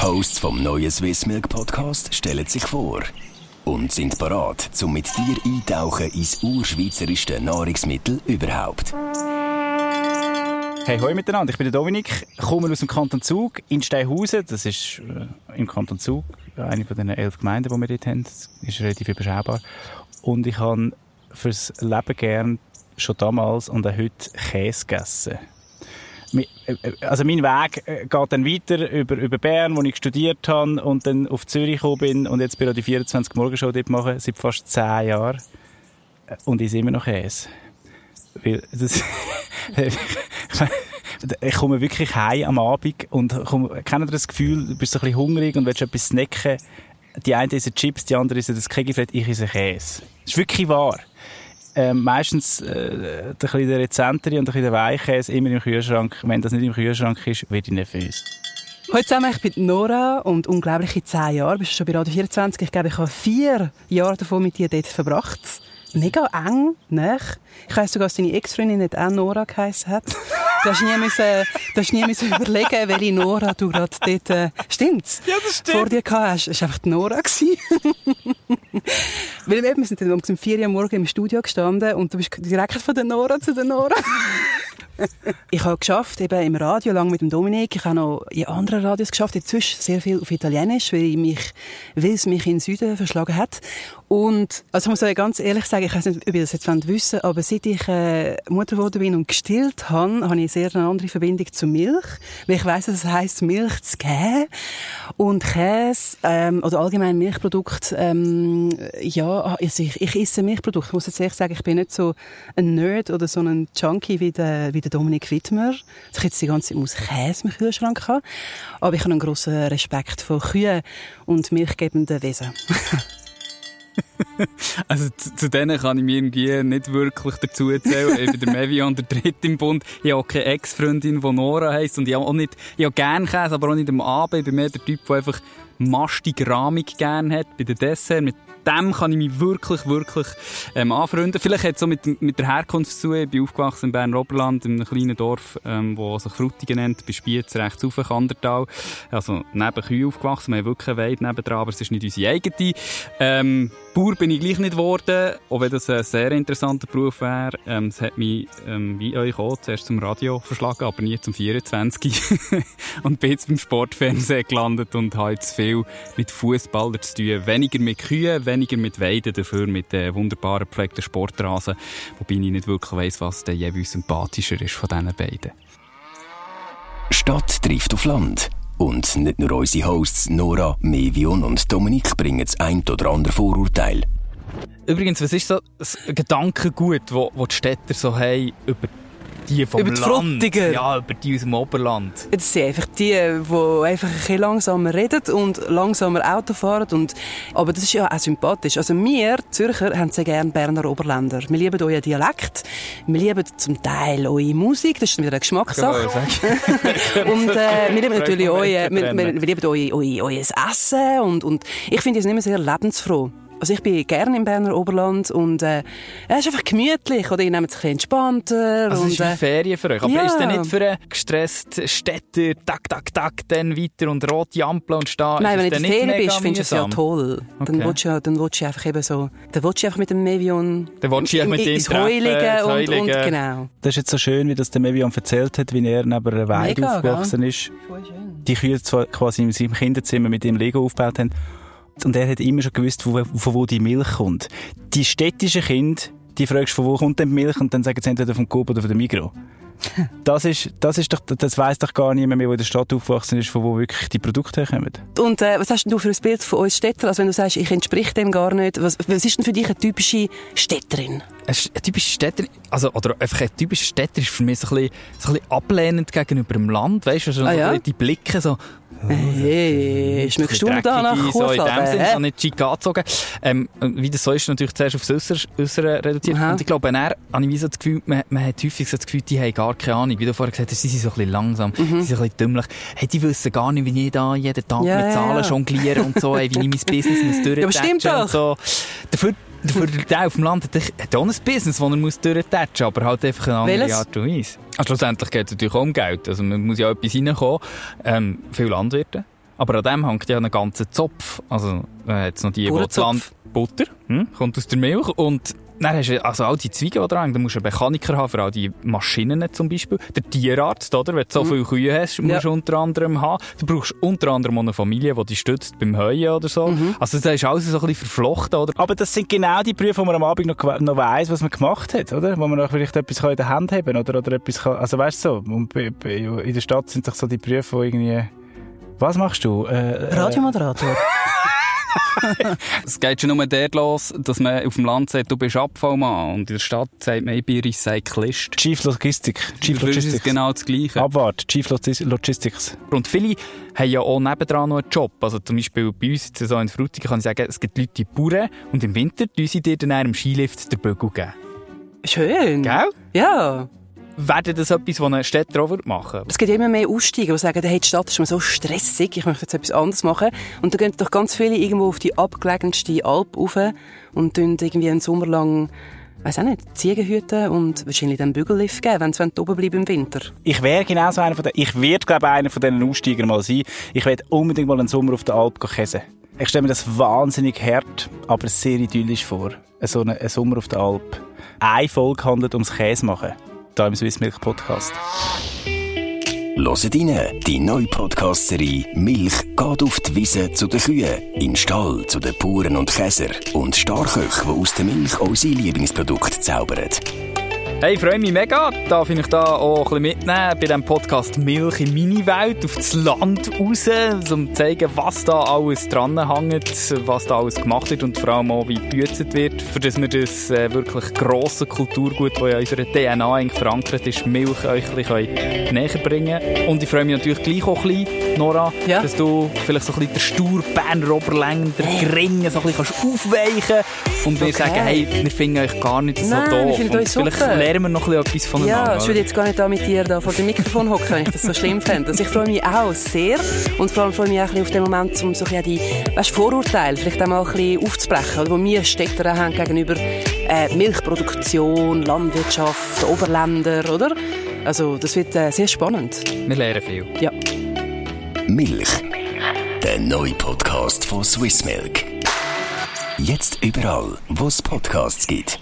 Die Hosts vom neuen Swiss Milk Podcast stellen sich vor und sind bereit, um mit dir eintauchen ins urschweizerischste Nahrungsmittel überhaupt. Hey, hoi miteinander, ich bin der Dominik, komme aus dem Kanton Zug in Steinhausen. Das ist äh, im Kanton Zug eine von den elf Gemeinden, die wir dort haben. Das ist relativ überschaubar. Und ich habe fürs Leben gern schon damals und auch heute Käse gegessen. Also mein Weg äh, geht dann weiter über, über Bern, wo ich studiert habe und dann auf Zürich gekommen bin und jetzt bin ich die 24 Morgenshow dort machen, seit fast 10 Jahren. Und ich immer noch Käse. Weil das ich komme wirklich heim am Abend und komme, kennt ihr das Gefühl, du bist ein bisschen hungrig und willst etwas snacken. Die eine ist Chips, die andere ist das Kegiflett, ich esse Käse. Das ist wirklich wahr. Ähm, meistens äh, der, der rezentere und der Weichkäse immer im Kühlschrank. Wenn das nicht im Kühlschrank ist, werde ich nervös. Hallo zusammen, ich bin Nora und unglaubliche zehn Jahre. Bist du schon bei Radio 24? Ich glaube, ich habe vier Jahre davon mit dir dort verbracht mega eng, nicht? Ich weiss sogar, dass deine Ex-Freundin nicht auch Nora geheißen hat. Du hast nie, müssen, du hast nie müssen überlegen, welche Nora du gerade dort, äh, stimmt's? Ja, das stimmt. Vor dir gehabt hast. Es war einfach die Nora. Weil wir sind dann um 4 Uhr morgen im Studio gestanden und du bist direkt von der Nora zu der Nora. ich habe geschafft, eben im Radio, lang mit dem Dominik. Ich habe noch in anderen Radios geschafft, inzwischen sehr viel auf Italienisch, weil, mich, weil es mich in den Süden verschlagen hat. Und, also ich muss euch ganz ehrlich sagen, ich weiß nicht, ob ihr das jetzt wissen aber seit ich äh, Mutter geworden bin und gestillt habe, habe ich sehr eine andere Verbindung zu Milch. Weil ich weiss, dass es heisst, Milch zu geben. Und Käse, ähm, oder allgemein Milchprodukt, ähm, ja, also ich, ich esse Milchprodukte. Ich muss jetzt ehrlich sagen, ich bin nicht so ein Nerd oder so ein Junkie wie der, wie der Dominik Wittmer. Dass ich jetzt die ganze Zeit muss Käse im Kühlschrank haben. Aber ich habe einen grossen Respekt vor Kühen und milchgebenden Wesen. also zu, zu, denen kann ich mir irgendwie nicht wirklich dazu erzählen. ich bin der Mevian, der Dritte im Bund. Ich habe auch keine Ex-Freundin, die Nora heisst. Und ich habe auch nicht, ich habe gerne Käse, aber auch nicht am Abend. Ich bin mehr der Typ, der einfach mastige Rahmig gerne hat bei den Dessert. Mit dem kann ich mich wirklich, wirklich ähm, anfreunden. Vielleicht hat es auch mit, mit der Herkunft zu tun. Ich bin aufgewachsen in Bern-Oberland, in einem kleinen Dorf, ähm, wo sich Frutigen nennt, bei Spiez, rechts auf Kandertal. Also neben Kühe aufgewachsen. Wir haben wirklich Weide nebendran, aber es ist nicht unsere eigene. Ähm, Bauer bin ich gleich nicht geworden, auch wenn das ein sehr interessanter Beruf wäre. Ähm, es hat mich, ähm, wie euch auch, zuerst zum Radio verschlagen, aber nie zum 24. und bin jetzt beim Sportfernsehen gelandet und habe jetzt viel mit Fußballern zu tun. Weniger mit Kühen, weniger mit Weiden, dafür mit äh, wunderbaren gepflegten Sportrasen. Wobei ich nicht wirklich weiss, was der jeweils sympathischer ist von diesen beiden. Stadt trifft auf Land. Und nicht nur unsere Hosts Nora, Mevion und Dominik bringen das ein oder andere Vorurteil. Übrigens, was ist so das Gedankengut, das die Städter so haben über die vom über die Land. Ja, über die aus dem Oberland. Das sind einfach die, die einfach ein bisschen langsamer reden und langsamer Auto fahren. Und, aber das ist ja auch sympathisch. Also wir, Zürcher, haben sehr gerne Berner Oberländer. Wir lieben euren Dialekt. Wir lieben zum Teil eure Musik. Das ist wieder eine Geschmackssache. und äh, wir lieben natürlich euer, wir, wir, wir lieben euer, euer, euer Essen. Und, und ich finde es nicht mehr sehr lebensfroh. Also ich bin gerne im Berner Oberland und äh, es ist einfach gemütlich oder ihr nehmt es ein bisschen entspannter. Also und, es ist wie äh, Ferien für euch. Aber ja. ist denn nicht für einen gestressten Städter, tak, tak, tak, dann weiter und rote Ampel und stehen? Nein, wenn du es in dann Ferien bist, findest du es ja toll. Dann Okay. willst du dann willst du einfach eben so, dann willst du einfach mit dem Mevion Dann willst du dich im- mit ihm ins treffen, Heu liegen ins Heu und, und genau. Das ist jetzt so schön, wie das der Mevian erzählt hat, wie er neben einer Weide Mega, aufgewachsen ist. Die Kühe zwar quasi in seinem Kinderzimmer mit dem Lego aufgebaut haben. Und er hat immer schon gewusst, von, von wo die Milch kommt. Die städtischen Kinder, die fragst, von wo kommt denn die Milch? Und dann sagen sie entweder vom Coop oder von der Migros. Das ist, das ist doch, das weiss doch gar niemand mehr, der in der Stadt aufgewachsen ist, von wo wirklich die Produkte herkommen. Und äh, was hast denn du für ein Bild von uns Städter? Also wenn du sagst, ich entsprich dem gar nicht, was, was ist denn für dich eine typische Städterin? Ein sch- ein typischer Städter, also, oder einfach ein typischer Städter ist für mich so ein bisschen, so ein bisschen ablehnend gegenüber dem Land, weißt du, so Ah, ja? ein bisschen die Blicke so, Hey, schmeckst du da nach dreckige, so in dem Kuhfladen? Sinne, hä? so nicht schick angezogen. Ähm, wie das so ist, natürlich zuerst aufs Äußere, Äußere reduziert. Aha. Und ich glaube, dann habe ich so das Gefühl, man, man hat häufig so das Gefühl, die haben gar keine Ahnung. Wie du vorher gesagt hast, sie sind so ein bisschen langsam, sie sind ein bisschen dümmlich. Hey, die wissen gar nicht, wie ich da jeden Tag Ja, mit ja, Zahlen ja. jongliere und so, hey, wie ich mein Business muss durchtatschen aber stimmt doch. so. Dafür, dafür der auf dem Land hat, hat auch ein Business, das er muss durchtatschen aber halt einfach eine andere Welches? Art und Weise. Also schlussendlich geht es natürlich auch um Geld. Also man muss ja auch etwas reinkommen. Ähm, viele Landwirte. Aber an dem hängt ja ein ganzer Zopf. Also, äh, jetzt noch die, die. Land... Butter, hm? kommt aus der Milch. Und dann hast du also all die Zweige, die dran hängen. Da musst du einen Mechaniker haben, für all die Maschinen zum Beispiel. Der Tierarzt, oder? Wenn du so viele Kühe hast, musst du Ja. unter anderem haben. Du brauchst unter anderem auch eine Familie, die dich stützt beim Heuen oder so. Also, das ist alles so ein bisschen verflochten, oder? Aber das sind genau die Berufe, wo man am Abend noch, noch weiss, was man gemacht hat, oder? Wo man noch vielleicht etwas kann in der Hand haben oder, oder etwas kann, also weißt du so, in der Stadt sind doch so die Berufe, wo irgendwie, was machst du? Äh, äh, Radiomoderator. Es geht schon nur dort los, dass man auf dem Land sagt, du bist Abfallmann. Und in der Stadt sagt man, ich bin Recyclist. Chief Logistik. Chief Das ist Logistics. genau das Gleiche. Abwart. Chief Logis- Logistics. Und viele haben ja auch nebendran noch einen Job. Also zum Beispiel bei uns jetzt so in Frutigen kann ich sagen, es gibt Leute, die Bauern und im Winter tun sie dir dann im Skilift den Bügel geben. Schön. Gell? Ja. Wäre das etwas, was ein Städter auch machen würde? Es gibt immer mehr Aussteiger, die sagen, hey, die Stadt ist mir so stressig, ich möchte jetzt etwas anderes machen. Und da gehen doch ganz viele irgendwo auf die abgelegenste Alp rauf und tun irgendwie einen Sommer lang, weiss auch nicht, Ziegen hüten und wahrscheinlich dann Bügellift geben, wenn sie oben bleiben im Winter. Ich wäre genauso einer von den, ich werde glaube einer von diesen Aussteigern mal sein. Ich werde unbedingt mal einen Sommer auf der Alp käsen. Ich stelle mir das wahnsinnig hart, aber sehr idyllisch vor. So ein, ein Sommer auf der Alp. Eine Folge handelt ums Käse machen. Da im Swiss Milk Podcast. Hört rein, die neue Podcast-Serie «Milch geht auf die Wiese zu den Kühen», in Stall zu den Bauern und Käser und Starköche, die aus der Milch unsere Lieblingsprodukte zaubern. Hey, ich freue mich mega. Darf ich euch da auch ein bisschen mitnehmen bei diesem Podcast Milch in meine Welt, auf das Land raus, um zu zeigen, was da alles dran hängt, was da alles gemacht wird und vor allem auch, wie gebütet wird, für dass wir das äh, wirklich grosse Kulturgut, das ja in unserer DNA eigentlich verankert ist, Milch euch ein bisschen näher bringen Und ich freue mich natürlich gleich auch ein bisschen, Nora, Ja. dass du vielleicht so ein bisschen der stur Berner Oberländer, der Gringe, so ein bisschen kannst aufweichen und wir Okay. sagen, hey, wir finden euch gar nicht so Nein, wir doof. Und euch vielleicht super. lernen wir noch etwas voneinander. Ja, ich würde jetzt gar nicht da mit dir da vor dem Mikrofon hocken, wenn ich das so schlimm fände. Also ich freue mich auch sehr und vor allem freue ich mich auch auf den Moment, um so ein bisschen die weißt, Vorurteile vielleicht auch mal ein bisschen aufzubrechen, oder, wo wir Städter auch haben gegenüber äh, Milchproduktion, Landwirtschaft, Oberländer, oder? Also das wird äh, sehr spannend. Wir lernen viel. Ja. Milch. Der neue Podcast von Swiss Milk. Jetzt überall, wo es Podcasts gibt.